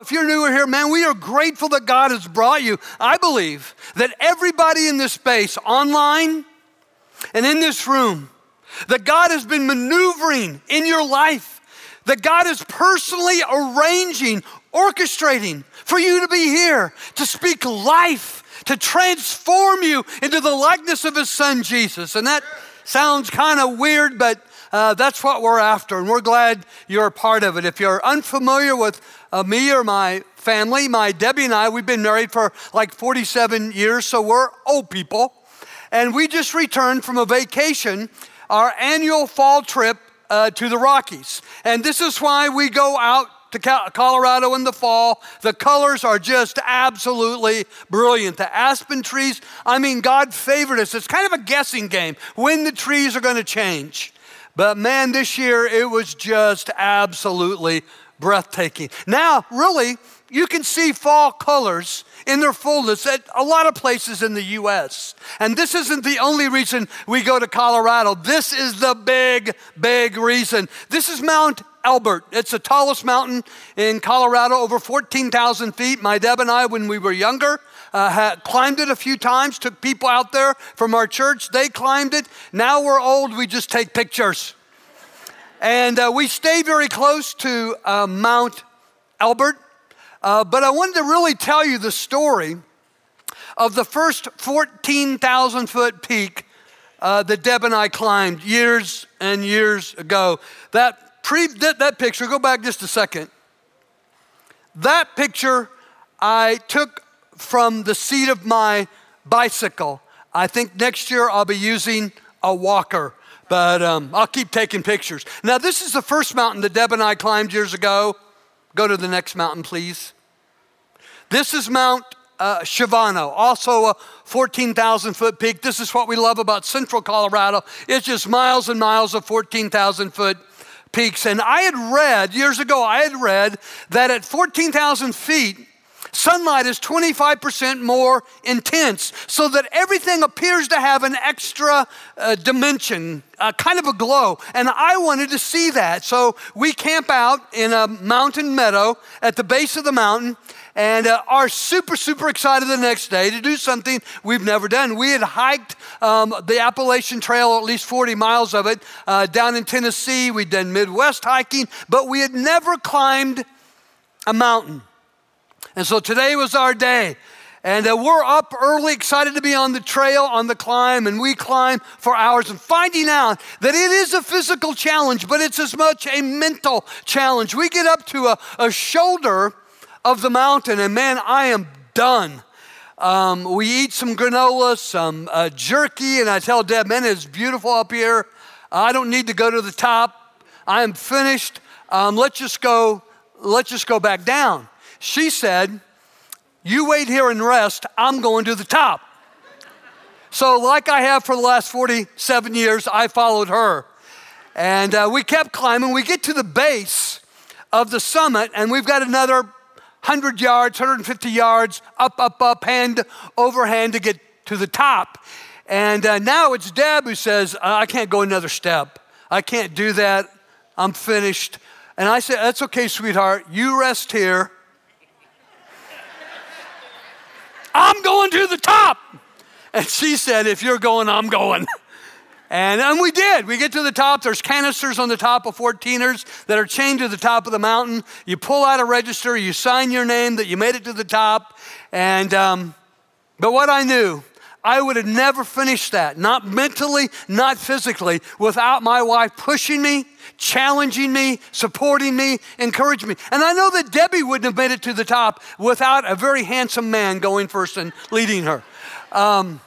If you're newer here, man, we are grateful that God has brought you. I believe that everybody in this space, online and in this room, that God has been maneuvering in your life, that God is personally arranging, orchestrating for you to be here, to speak life, to transform you into the likeness of His Son Jesus. And that sounds kind of weird, but uh, that's what we're after, and we're glad you're a part of it. If you're unfamiliar with uh, me or my family, my Debbie and I, we've been married for like 47 years, so we're old people. And we just returned from a vacation, our annual fall trip uh, to the Rockies. And this is why we go out to Colorado in the fall. The colors are just absolutely brilliant. The aspen trees, I mean, God favored us. It's kind of a guessing game when the trees are going to change. But man, this year it was just absolutely breathtaking. Now, really, you can see fall colors in their fullness at a lot of places in the US. And this isn't the only reason we go to Colorado. This is the big, big reason. This is Mount Elbert. It's the tallest mountain in Colorado, over 14,000 feet. My Deb and I, when we were younger, uh, climbed it a few times, took people out there from our church. They climbed it. Now we're old, we just take pictures. And uh, we stay very close to uh, Mount Elbert. Uh, but I wanted to really tell you the story of the first 14,000 foot peak uh, that Deb and I climbed years and years ago. That, pre, that, that picture, go back just a second. That picture I took from the seat of my bicycle. I think next year I'll be using a walker, but um, I'll keep taking pictures. Now, this is the first mountain that Deb and I climbed years ago. Go to the next mountain, please. This is Mount uh, Shavano, also a 14,000 foot peak. This is what we love about central Colorado. It's just miles and miles of 14,000 foot peaks. And I had read, years ago, I had read that at 14,000 feet, Sunlight is 25% more intense, so that everything appears to have an extra uh, dimension, uh, kind of a glow. And I wanted to see that. So we camp out in a mountain meadow at the base of the mountain and uh, are super, super excited the next day to do something we've never done. We had hiked um, the Appalachian Trail, at least 40 miles of it, uh, down in Tennessee. We'd done Midwest hiking, but we had never climbed a mountain. And so today was our day. And uh, we're up early, excited to be on the trail, on the climb, and we climb for hours and finding out that it is a physical challenge, but it's as much a mental challenge. We get up to a, a shoulder of the mountain, and man, I am done. Um, we eat some granola, some uh, jerky, and I tell Deb, man, it's beautiful up here. I don't need to go to the top. I am finished. Um, let's just go. Let's just go back down. She said, You wait here and rest, I'm going to the top. So, like I have for the last 47 years, I followed her. And uh, we kept climbing. We get to the base of the summit, and we've got another 100 yards, 150 yards, up, up, up, hand over hand to get to the top. And uh, now it's Deb who says, I can't go another step. I can't do that. I'm finished. And I said, That's okay, sweetheart. You rest here. I'm going to the top. And she said, If you're going, I'm going. And, and we did. We get to the top. There's canisters on the top of 14ers that are chained to the top of the mountain. You pull out a register, you sign your name that you made it to the top. And, um, but what I knew, I would have never finished that, not mentally, not physically, without my wife pushing me, challenging me, supporting me, encouraging me. And I know that Debbie wouldn't have made it to the top without a very handsome man going first and leading her. Um,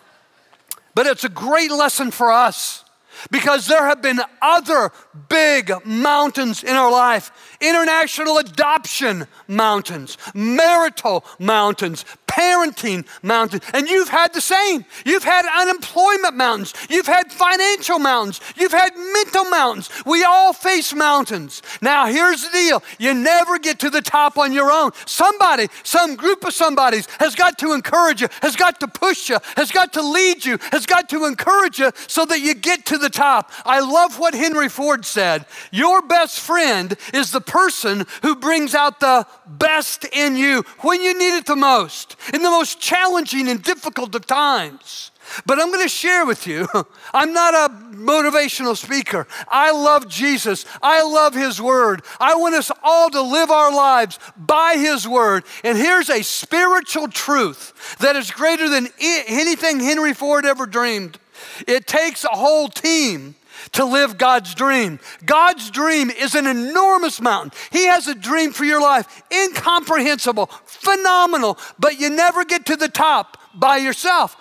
but it's a great lesson for us because there have been other big mountains in our life international adoption mountains, marital mountains, parenting mountains. And you've had the same. You've had unemployment mountains. You've had financial mountains. You've had mental mountains. We all face mountains. Now, here's the deal you never get to the top on your own. Somebody, some group of somebodies has got to encourage you, has got to push you, has got to lead you, has got to encourage you so that you get to the top. I love what Henry Ford said. Your best friend is the person who brings out the best in you when you need it the most, in the most challenging and difficult of times. But I'm going to share with you, I'm not a motivational speaker. I love Jesus. I love His Word. I want us all to live our lives by His Word. And here's a spiritual truth that is greater than anything Henry Ford ever dreamed. It takes a whole team to live God's dream. God's dream is an enormous mountain. He has a dream for your life, incomprehensible, phenomenal, but you never get to the top by yourself.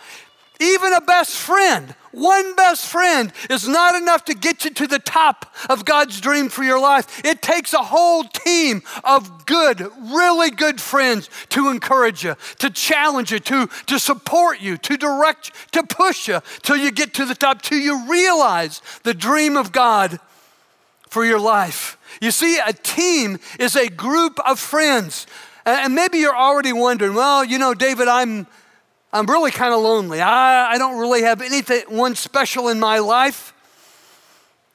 Even a best friend, one best friend is not enough to get you to the top of God's dream for your life. It takes a whole team of good, really good friends to encourage you, to challenge you, to, to support you, to direct you, to push you till you get to the top, till you realize the dream of God for your life. You see, a team is a group of friends. And maybe you're already wondering, well, you know, David, I'm I'm really kind of lonely. I, I don't really have anything, one special in my life.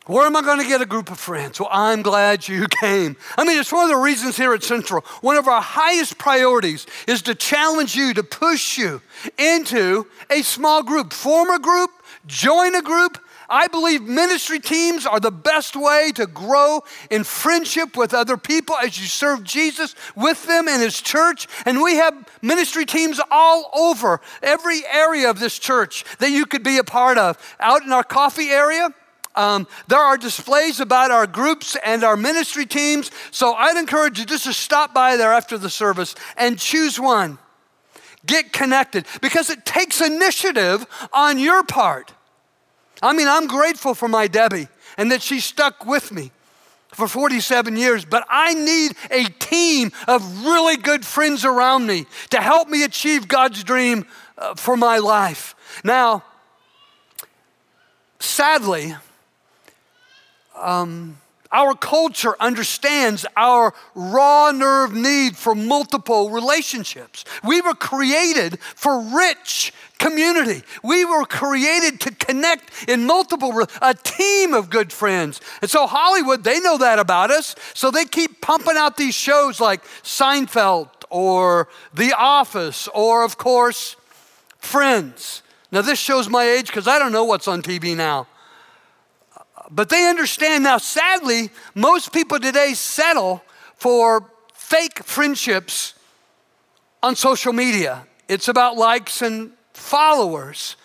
Where am I going to get a group of friends? Well, I'm glad you came. I mean, it's one of the reasons here at Central, one of our highest priorities is to challenge you, to push you into a small group. Form a group, join a group, I believe ministry teams are the best way to grow in friendship with other people as you serve Jesus with them in His church. And we have ministry teams all over every area of this church that you could be a part of. Out in our coffee area, um, there are displays about our groups and our ministry teams. So I'd encourage you just to stop by there after the service and choose one. Get connected because it takes initiative on your part. I mean, I'm grateful for my Debbie and that she stuck with me for 47 years, but I need a team of really good friends around me to help me achieve God's dream uh, for my life. Now, sadly, um, our culture understands our raw nerve need for multiple relationships. We were created for rich community. We were created to connect in multiple, a team of good friends. And so Hollywood, they know that about us. So they keep pumping out these shows like Seinfeld or The Office or, of course, Friends. Now, this shows my age because I don't know what's on TV now. But they understand now, sadly, most people today settle for fake friendships on social media. It's about likes and followers.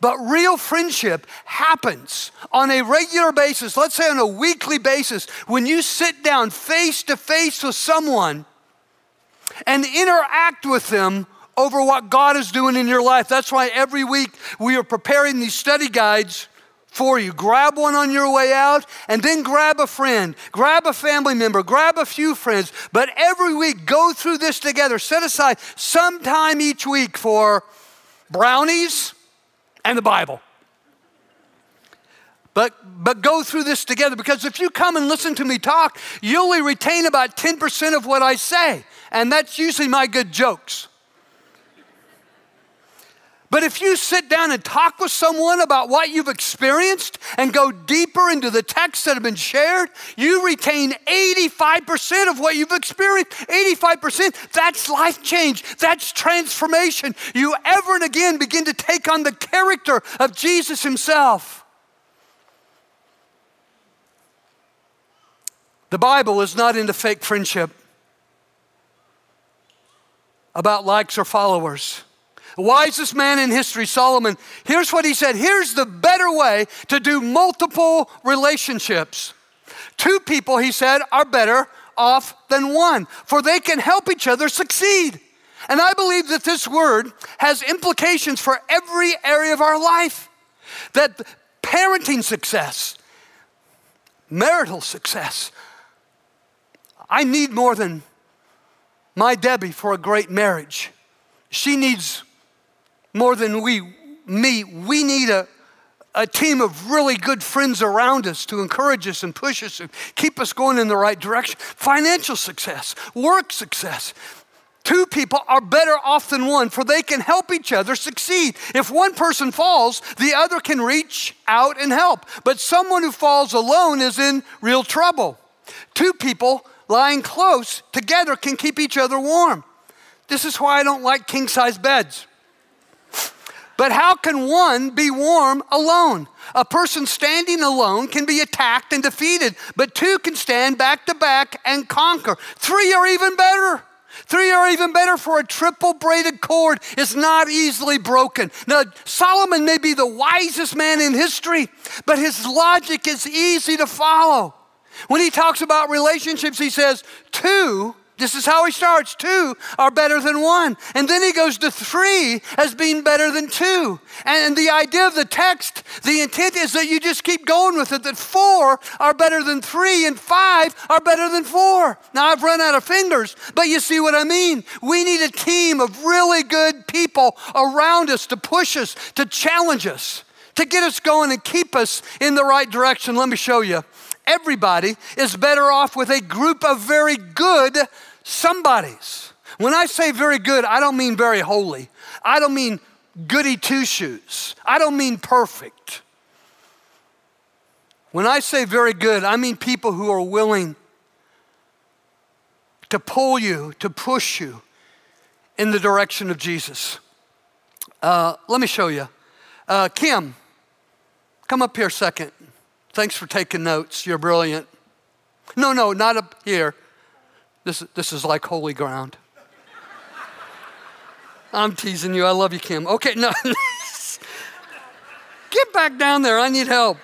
But real friendship happens on a regular basis, let's say on a weekly basis, when you sit down face to face with someone and interact with them over what God is doing in your life. That's why every week we are preparing these study guides for you. Grab one on your way out and then grab a friend, grab a family member, grab a few friends. But every week, go through this together. Set aside some time each week for brownies and the Bible. But, but go through this together because if you come and listen to me talk, you only retain about 10% of what I say. And that's usually my good jokes. But if you sit down and talk with someone about what you've experienced and go deeper into the texts that have been shared, you retain 85% of what you've experienced. 85%, that's life change, that's transformation. You ever and again begin to take on the character of Jesus Himself. The Bible is not into fake friendship about likes or followers wisest man in history, Solomon, here's what he said here's the better way to do multiple relationships. Two people, he said, are better off than one, for they can help each other succeed. And I believe that this word has implications for every area of our life. That parenting success, marital success, I need more than my Debbie for a great marriage. she needs more than we me. We need a, a team of really good friends around us to encourage us and push us and keep us going in the right direction. Financial success, work success. Two people are better off than one, for they can help each other succeed. If one person falls, the other can reach out and help. But someone who falls alone is in real trouble. Two people lying close together can keep each other warm. This is why I don't like king size beds. But how can one be warm alone? A person standing alone can be attacked and defeated, but two can stand back to back and conquer. Three are even better. Three are even better for a triple braided cord is not easily broken. Now, Solomon may be the wisest man in history, but his logic is easy to follow. When he talks about relationships, he says, two this is how he starts. Two are better than one. And then he goes to three as being better than two. And the idea of the text, the intent is that you just keep going with it, that four are better than three and five are better than four. Now I've run out of fingers, but you see what I mean. We need a team of really good people around us to push us, to challenge us, to get us going and keep us in the right direction. Let me show you. Everybody is better off with a group of very good somebody's. When I say very good, I don't mean very holy. I don't mean goody two shoes. I don't mean perfect. When I say very good, I mean people who are willing to pull you, to push you in the direction of Jesus. Uh, let me show you. Uh, Kim, come up here a second. Thanks for taking notes. You're brilliant. No, no, not up here. This, this is like holy ground. I'm teasing you. I love you, Kim. Okay, no. Get back down there. I need help.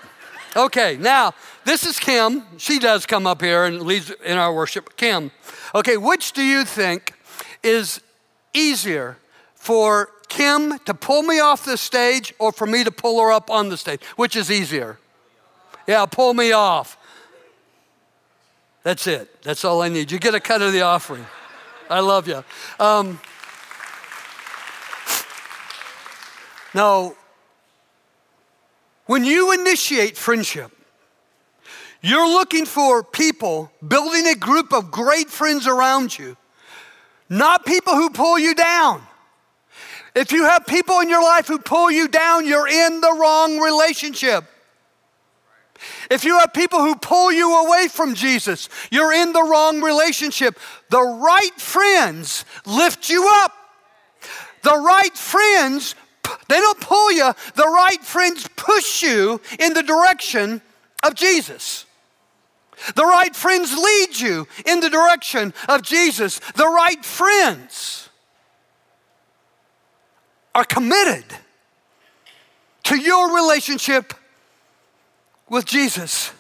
Okay, now, this is Kim. She does come up here and leads in our worship. Kim, okay, which do you think is easier for Kim to pull me off the stage or for me to pull her up on the stage? Which is easier? Yeah, pull me off. That's it. That's all I need. You get a cut of the offering. I love you. Um, now, when you initiate friendship, you're looking for people, building a group of great friends around you, not people who pull you down. If you have people in your life who pull you down, you're in the wrong relationship. If you have people who pull you away from Jesus, you're in the wrong relationship. The right friends lift you up. The right friends, they don't pull you, the right friends push you in the direction of Jesus. The right friends lead you in the direction of Jesus. The right friends are committed to your relationship with Jesus.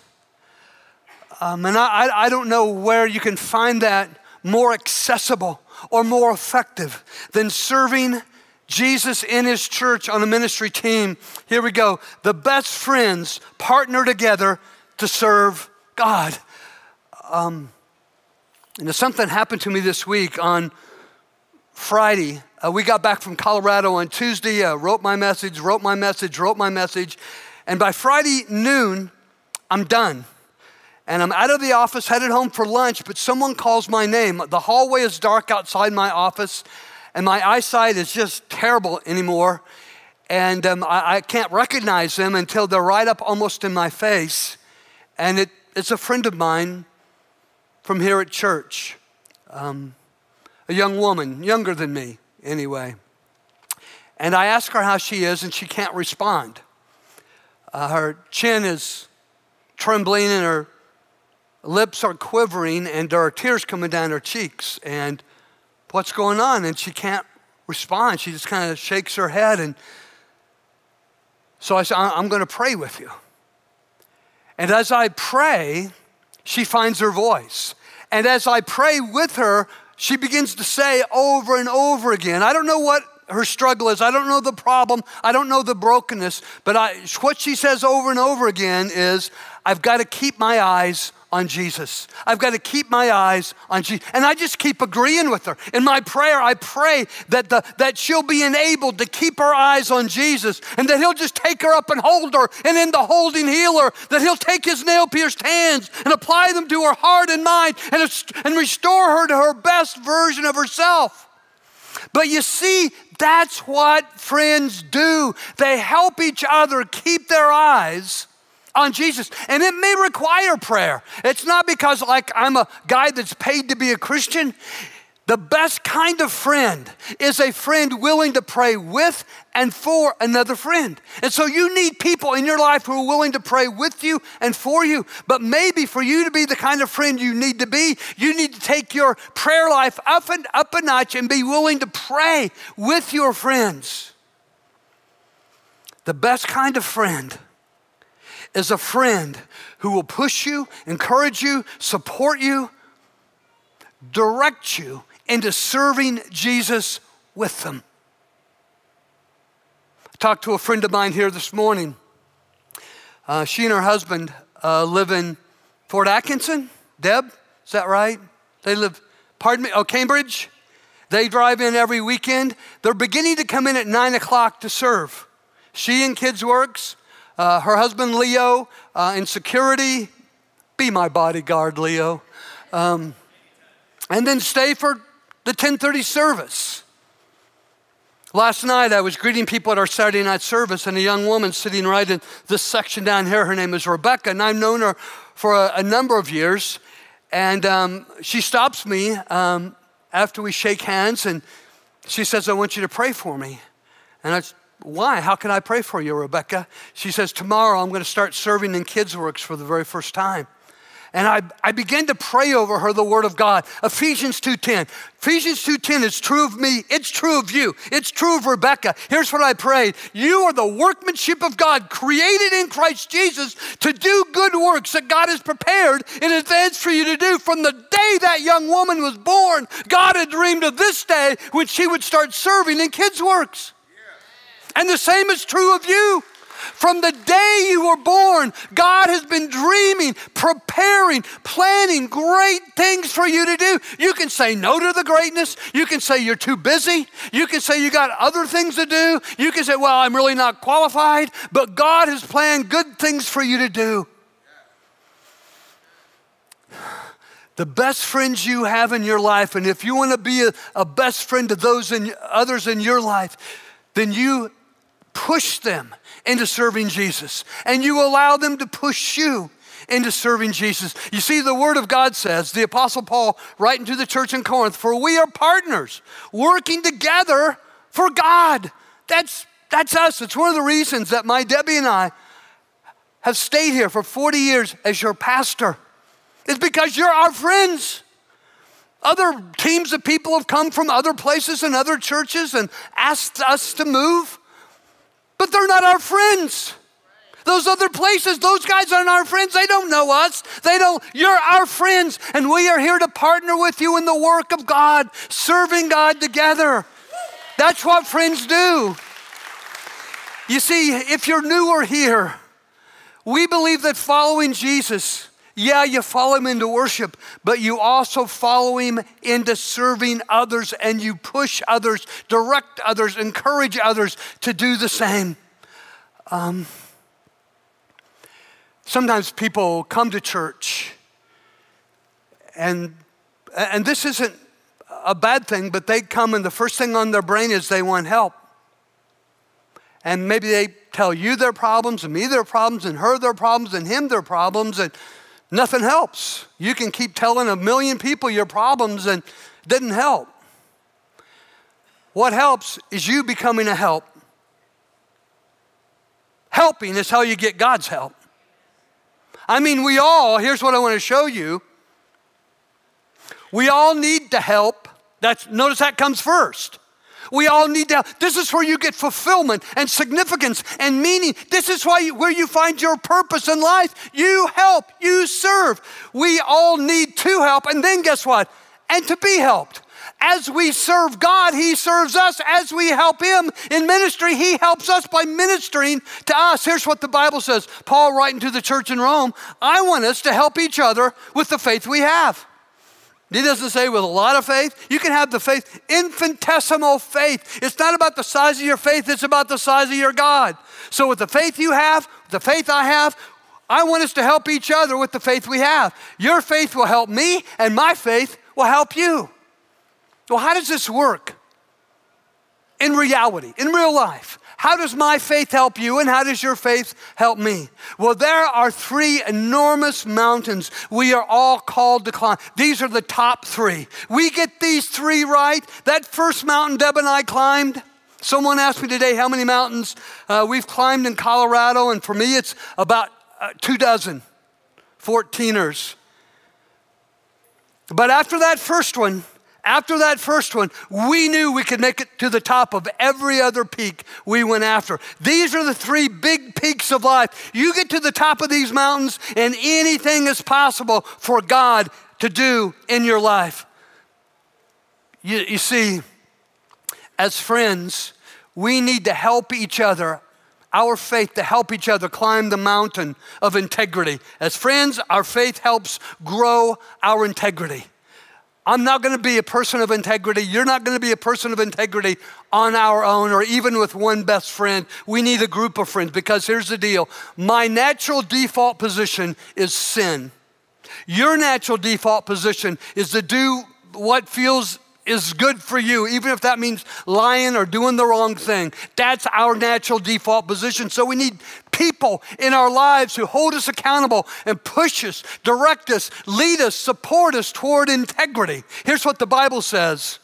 Um, and I, I don't know where you can find that more accessible or more effective than serving Jesus in his church on a ministry team. Here we go. The best friends partner together to serve God. Um, and something happened to me this week on Friday. Uh, we got back from Colorado on Tuesday, uh, wrote my message, wrote my message, wrote my message. And by Friday noon, I'm done. And I'm out of the office, headed home for lunch, but someone calls my name. The hallway is dark outside my office, and my eyesight is just terrible anymore. And um, I, I, can't recognize them until they're right up almost in my face. And it, it's a friend of mine from here at church, um, a young woman, younger than me anyway. And I ask her how she is, and she can't respond. Uh, her chin is trembling and her lips are quivering and there are tears coming down her cheeks. And what's going on? And she can't respond. She just kind of shakes her head. And so I said, I'm going to pray with you. And as I pray, she finds her voice. And as I pray with her, she begins to say over and over again, I don't know what her struggle is. I don't know the problem. I don't know the brokenness. But I, what she says over and over again is, I've got to keep my eyes on Jesus. I've got to keep my eyes on Jesus. And I just keep agreeing with her. In my prayer, I pray that, the, that she'll be enabled to keep her eyes on Jesus and that he'll just take her up and hold her. And in the holding healer, that he'll take his nail pierced hands and apply them to her heart and mind and, and restore her to her best version of herself. But you see, that's what friends do. They help each other keep their eyes on Jesus. And it may require prayer. It's not because, like, I'm a guy that's paid to be a Christian. The best kind of friend is a friend willing to pray with and for another friend. And so you need people in your life who are willing to pray with you and for you. But maybe for you to be the kind of friend you need to be, you need to take your prayer life up and up a notch and be willing to pray with your friends. The best kind of friend is a friend who will push you, encourage you, support you, direct you into serving Jesus with them. I talked to a friend of mine here this morning. Uh, she and her husband uh, live in Fort Atkinson. Deb, is that right? They live, pardon me, oh, Cambridge. They drive in every weekend. They're beginning to come in at nine o'clock to serve. She and Kids Works uh, her husband Leo uh, in security. Be my bodyguard, Leo. Um, and then stay for the 1030 service. Last night, I was greeting people at our Saturday night service, and a young woman sitting right in this section down here, her name is Rebecca, and I've known her for a, a number of years. And um, she stops me um, after we shake hands, and she says, I want you to pray for me. And I why? How can I pray for you, Rebecca? She says, Tomorrow I'm going to start serving in Kids Works for the very first time. And I, I began to pray over her the word of God. Ephesians 2.10. Ephesians 2.10 is true of me. It's true of you. It's true of Rebecca. Here's what I prayed. You are the workmanship of God created in Christ Jesus to do good works that God has prepared in advance for you to do. From the day that young woman was born, God had dreamed of this day when she would start serving in Kids Works. And the same is true of you. From the day you were born, God has been dreaming, preparing, planning great things for you to do. You can say no to the greatness. You can say you're too busy. You can say you got other things to do. You can say, well, I'm really not qualified. But God has planned good things for you to do. The best friends you have in your life, and if you want to be a, a best friend to those in, others in your life, then you push them into serving Jesus and you allow them to push you into serving Jesus. You see, the Word of God says, the Apostle Paul writing to the church in Corinth, for we are partners working together for God. That's, that's us. It's one of the reasons that my Debbie and I have stayed here for 40 years as your pastor. It's because you're our friends. Other teams of people have come from other places and other churches and asked us to move but they're not our friends. Those other places, those guys aren't our friends. They don't know us. They don't, you're our friends, and we are here to partner with you in the work of God, serving God together. That's what friends do. You see, if you're newer here, we believe that following Jesus yeah, you follow him into worship, but you also follow him into serving others and you push others, direct others, encourage others to do the same. Um, sometimes people come to church and and this isn't a bad thing, but they come and the first thing on their brain is they want help. And maybe they tell you their problems and me their problems and her their problems and him their problems and nothing helps. You can keep telling a million people your problems and it didn't help. What helps is you becoming a help. Helping is how you get God's help. I mean, we all, here's what I want to show you. We all need to help. That's notice that comes first. We all need to. This is where you get fulfillment and significance and meaning. This is why where you find your purpose in life. You help, you serve. We all need to help. And then guess what? And to be helped. As we serve God, He serves us. As we help Him in ministry, He helps us by ministering to us. Here's what the Bible says Paul writing to the church in Rome I want us to help each other with the faith we have. He doesn't say with a lot of faith. You can have the faith, infinitesimal faith. It's not about the size of your faith, it's about the size of your God. So, with the faith you have, the faith I have, I want us to help each other with the faith we have. Your faith will help me, and my faith will help you. Well, how does this work in reality, in real life? How does my faith help you and how does your faith help me? Well, there are three enormous mountains we are all called to climb. These are the top three. We get these three right. That first mountain Deb and I climbed. Someone asked me today how many mountains uh, we've climbed in Colorado, and for me, it's about uh, two dozen, 14ers. But after that first one, after that first one, we knew we could make it to the top of every other peak we went after. These are the three big peaks of life. You get to the top of these mountains, and anything is possible for God to do in your life. You, you see, as friends, we need to help each other our faith to help each other climb the mountain of integrity. As friends, our faith helps grow our integrity. I'm not going to be a person of integrity. You're not going to be a person of integrity on our own or even with one best friend. We need a group of friends because here's the deal my natural default position is sin. Your natural default position is to do what feels is good for you, even if that means lying or doing the wrong thing. That's our natural default position. So we need people in our lives who hold us accountable and push us, direct us, lead us, support us toward integrity. Here's what the Bible says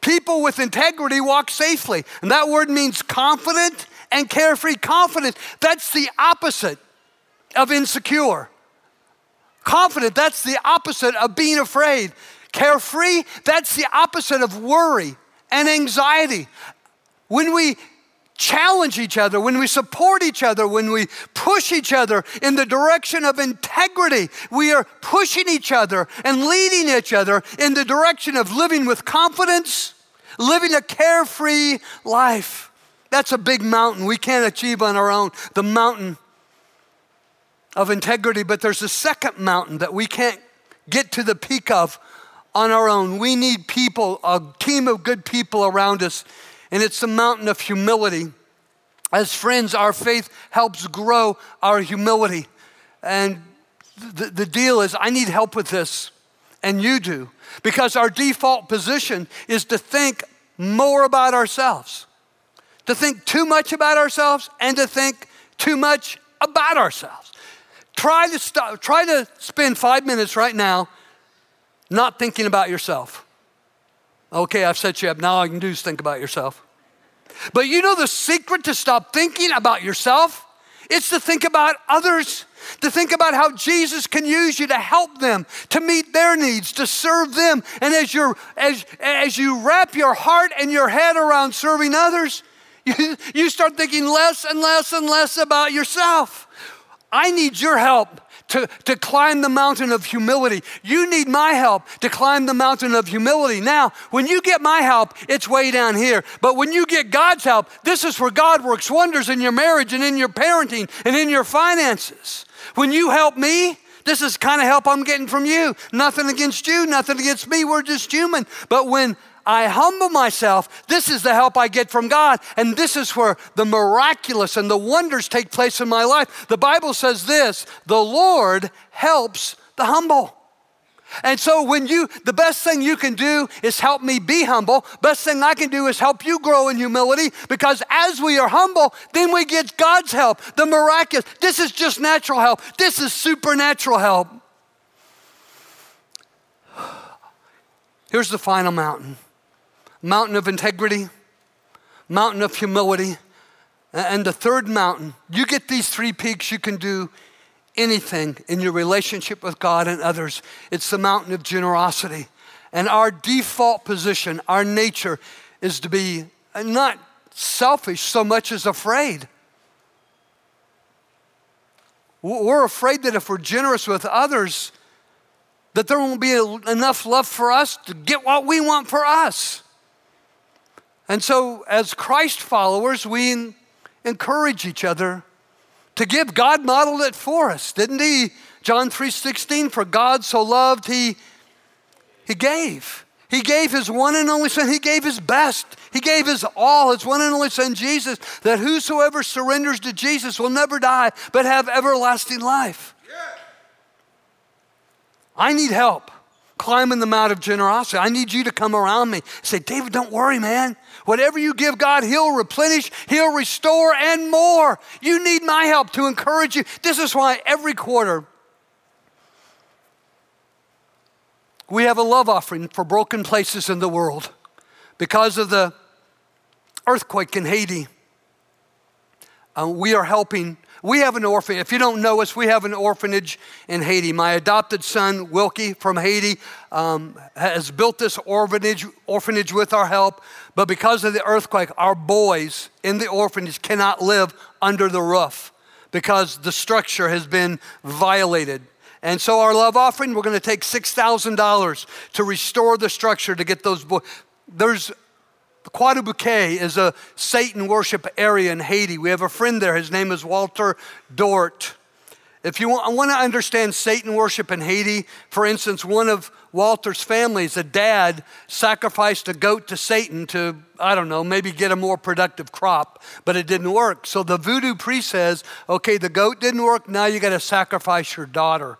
People with integrity walk safely. And that word means confident and carefree. Confident, that's the opposite of insecure. Confident, that's the opposite of being afraid. Carefree, that's the opposite of worry and anxiety. When we challenge each other, when we support each other, when we push each other in the direction of integrity, we are pushing each other and leading each other in the direction of living with confidence, living a carefree life. That's a big mountain we can't achieve on our own, the mountain of integrity. But there's a second mountain that we can't get to the peak of on our own. We need people, a team of good people around us and it's the mountain of humility. As friends, our faith helps grow our humility. And the, the deal is, I need help with this, and you do, because our default position is to think more about ourselves, to think too much about ourselves, and to think too much about ourselves. Try to, stop, try to spend five minutes right now not thinking about yourself. Okay, I've set you up. Now all I can do is think about yourself. But you know the secret to stop thinking about yourself? It's to think about others, to think about how Jesus can use you to help them, to meet their needs, to serve them. And as, you're, as, as you wrap your heart and your head around serving others, you, you start thinking less and less and less about yourself. I need your help to, to climb the mountain of humility. You need my help to climb the mountain of humility. Now, when you get my help, it's way down here. But when you get God's help, this is where God works wonders in your marriage and in your parenting and in your finances. When you help me, this is kind of help I'm getting from you. Nothing against you, nothing against me. We're just human. But when I humble myself, this is the help I get from God. And this is where the miraculous and the wonders take place in my life. The Bible says this the Lord helps the humble. And so when you the best thing you can do is help me be humble. Best thing I can do is help you grow in humility because as we are humble, then we get God's help, the miraculous. This is just natural help. This is supernatural help. Here's the final mountain mountain of integrity, mountain of humility, and the third mountain. You get these three peaks, you can do anything in your relationship with God and others. It's the mountain of generosity. And our default position, our nature, is to be not selfish so much as afraid. We're afraid that if we're generous with others, that there won't be enough love for us to get what we want for us. And so, as Christ followers, we encourage each other to give. God modeled it for us, didn't He? John 3:16, for God so loved, He He gave. He gave his one and only son. He gave his best. He gave his all, his one and only son, Jesus, that whosoever surrenders to Jesus will never die, but have everlasting life. I need help climbing the mount of generosity. I need you to come around me. Say, David, don't worry, man. Whatever you give God, He'll replenish, He'll restore, and more. You need my help to encourage you. This is why every quarter we have a love offering for broken places in the world because of the earthquake in Haiti. Uh, we are helping we have an orphanage. If you don't know us, we have an orphanage in Haiti. My adopted son, Wilkie from Haiti, um, has built this orphanage, orphanage with our help. But because of the earthquake, our boys in the orphanage cannot live under the roof because the structure has been violated. And so, our love offering, we're going to take $6,000 to restore the structure to get those boys. There's Croix-du-Bouquet is a Satan worship area in Haiti. We have a friend there. His name is Walter Dort. If you want, want to understand Satan worship in Haiti, for instance, one of Walter's families, a dad, sacrificed a goat to Satan to, I don't know, maybe get a more productive crop, but it didn't work. So the voodoo priest says, okay, the goat didn't work, now you got to sacrifice your daughter.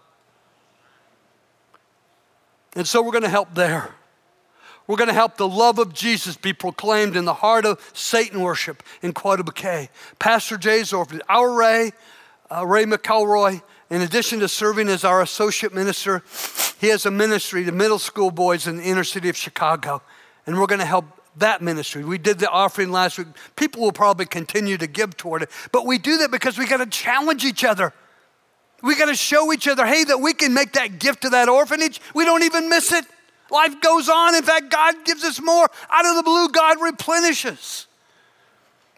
And so we're going to help there. We're going to help the love of Jesus be proclaimed in the heart of Satan worship in Croix-du-Bouquet. Pastor Jay's orphanage, our Ray, uh, Ray McElroy, in addition to serving as our associate minister, he has a ministry to middle school boys in the inner city of Chicago. And we're going to help that ministry. We did the offering last week. People will probably continue to give toward it. But we do that because we got to challenge each other. We got to show each other, hey, that we can make that gift to that orphanage. We don't even miss it. Life goes on. In fact, God gives us more. Out of the blue, God replenishes.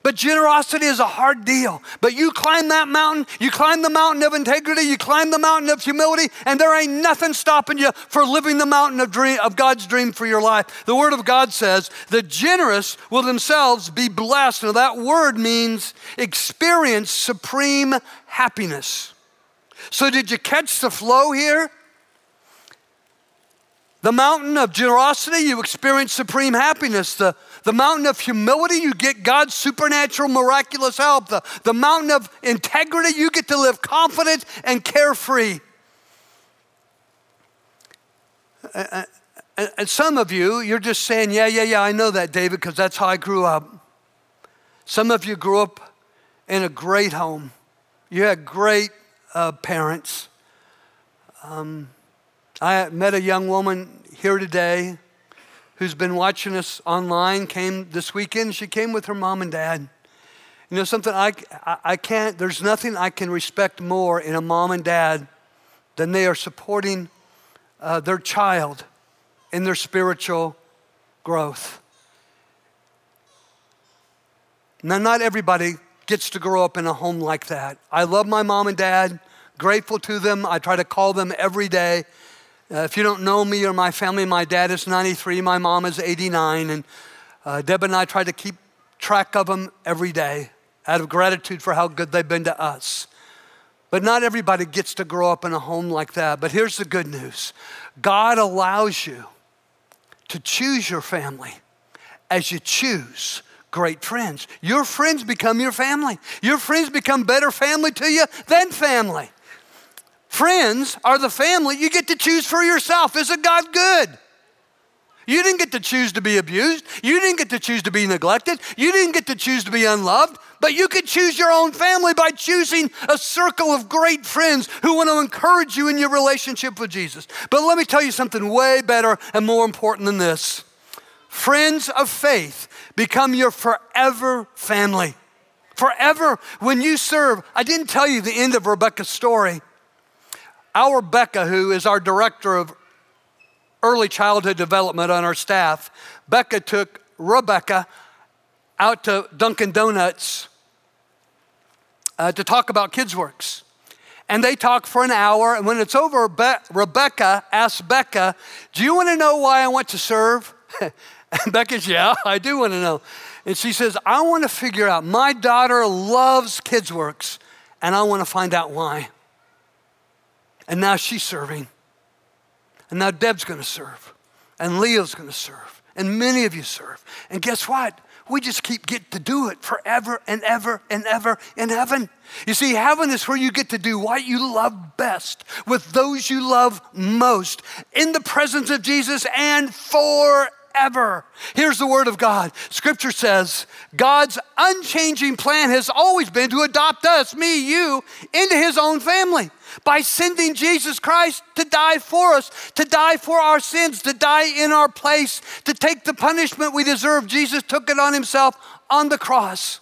But generosity is a hard deal. But you climb that mountain, you climb the mountain of integrity, you climb the mountain of humility, and there ain't nothing stopping you for living the mountain of, dream, of God's dream for your life. The Word of God says, the generous will themselves be blessed. Now, that word means experience supreme happiness. So, did you catch the flow here? The mountain of generosity, you experience supreme happiness. The, the mountain of humility, you get God's supernatural, miraculous help. The, the mountain of integrity, you get to live confident and carefree. And, and some of you, you're just saying, Yeah, yeah, yeah, I know that, David, because that's how I grew up. Some of you grew up in a great home, you had great uh, parents. Um, I met a young woman here today who's been watching us online, came this weekend. She came with her mom and dad. You know, something I, I can't, there's nothing I can respect more in a mom and dad than they are supporting uh, their child in their spiritual growth. Now, not everybody gets to grow up in a home like that. I love my mom and dad, grateful to them. I try to call them every day. Uh, if you don't know me or my family, my dad is 93, my mom is 89, and uh, Deb and I try to keep track of them every day out of gratitude for how good they've been to us. But not everybody gets to grow up in a home like that. But here's the good news God allows you to choose your family as you choose great friends. Your friends become your family. Your friends become better family to you than family. Friends are the family you get to choose for yourself. Isn't God good? You didn't get to choose to be abused. You didn't get to choose to be neglected. You didn't get to choose to be unloved. But you could choose your own family by choosing a circle of great friends who want to encourage you in your relationship with Jesus. But let me tell you something way better and more important than this friends of faith become your forever family. Forever. When you serve, I didn't tell you the end of Rebecca's story. Our Becca, who is our director of early childhood development on our staff, Becca took Rebecca out to Dunkin' Donuts uh, to talk about kids' works. and they talk for an hour. And when it's over, Be- Rebecca asks Becca, Do you want to know why I want to serve? and Becca says, Yeah, I do want to know. And she says, I want to figure out, my daughter loves Kids Works, and I want to find out why. And now she's serving. And now Deb's going to serve. And Leo's going to serve. And many of you serve. And guess what? we just keep get to do it forever and ever and ever in heaven. You see, heaven is where you get to do what you love best with those you love most in the presence of Jesus and forever. Here's the word of God. Scripture says God's unchanging plan has always been to adopt us, me, you, into his own family by sending Jesus Christ to die for us, to die for our sins, to die in our place, to take the punishment we deserve. Jesus took it on himself on the cross.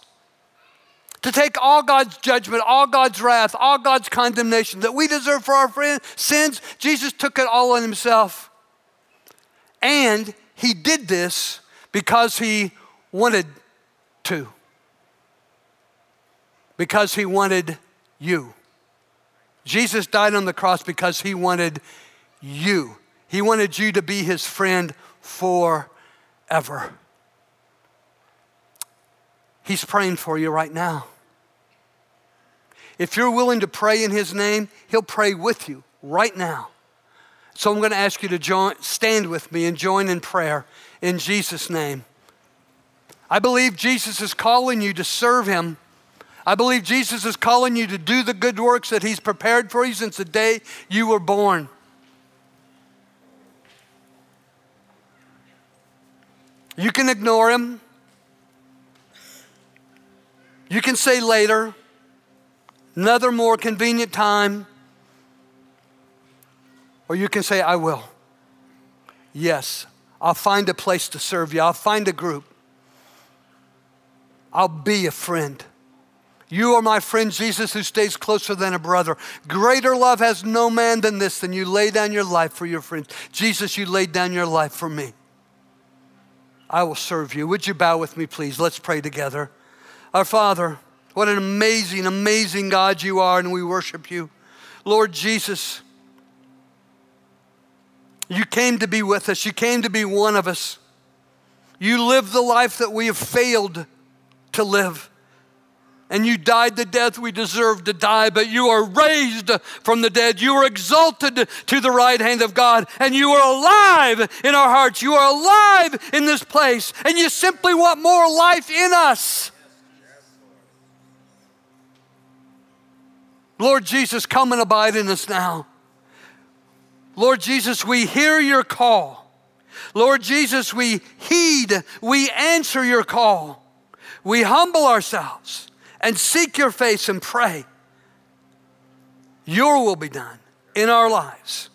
To take all God's judgment, all God's wrath, all God's condemnation that we deserve for our friend, sins, Jesus took it all on himself. And he did this because he wanted to. Because he wanted you. Jesus died on the cross because he wanted you. He wanted you to be his friend forever. He's praying for you right now. If you're willing to pray in his name, he'll pray with you right now. So I'm going to ask you to join, stand with me and join in prayer in Jesus' name. I believe Jesus is calling you to serve him I believe Jesus is calling you to do the good works that He's prepared for you since the day you were born. You can ignore Him. You can say later, another more convenient time. Or you can say, I will. Yes, I'll find a place to serve you, I'll find a group, I'll be a friend. You are my friend Jesus who stays closer than a brother. Greater love has no man than this, than you lay down your life for your friends. Jesus, you laid down your life for me. I will serve you. Would you bow with me, please? Let's pray together. Our Father, what an amazing, amazing God you are, and we worship you. Lord Jesus, you came to be with us, you came to be one of us. You lived the life that we have failed to live and you died the death we deserved to die, but you are raised from the dead. You are exalted to the right hand of God, and you are alive in our hearts. You are alive in this place, and you simply want more life in us. Lord Jesus, come and abide in us now. Lord Jesus, we hear your call. Lord Jesus, we heed, we answer your call. We humble ourselves and seek your face and pray. Your will be done in our lives,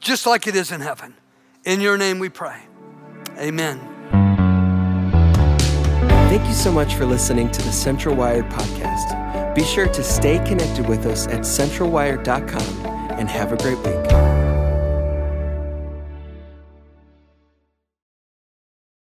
just like it is in heaven. In your name we pray. Amen. Thank you so much for listening to the Central Wired podcast. Be sure to stay connected with us at centralwired.com and have a great week.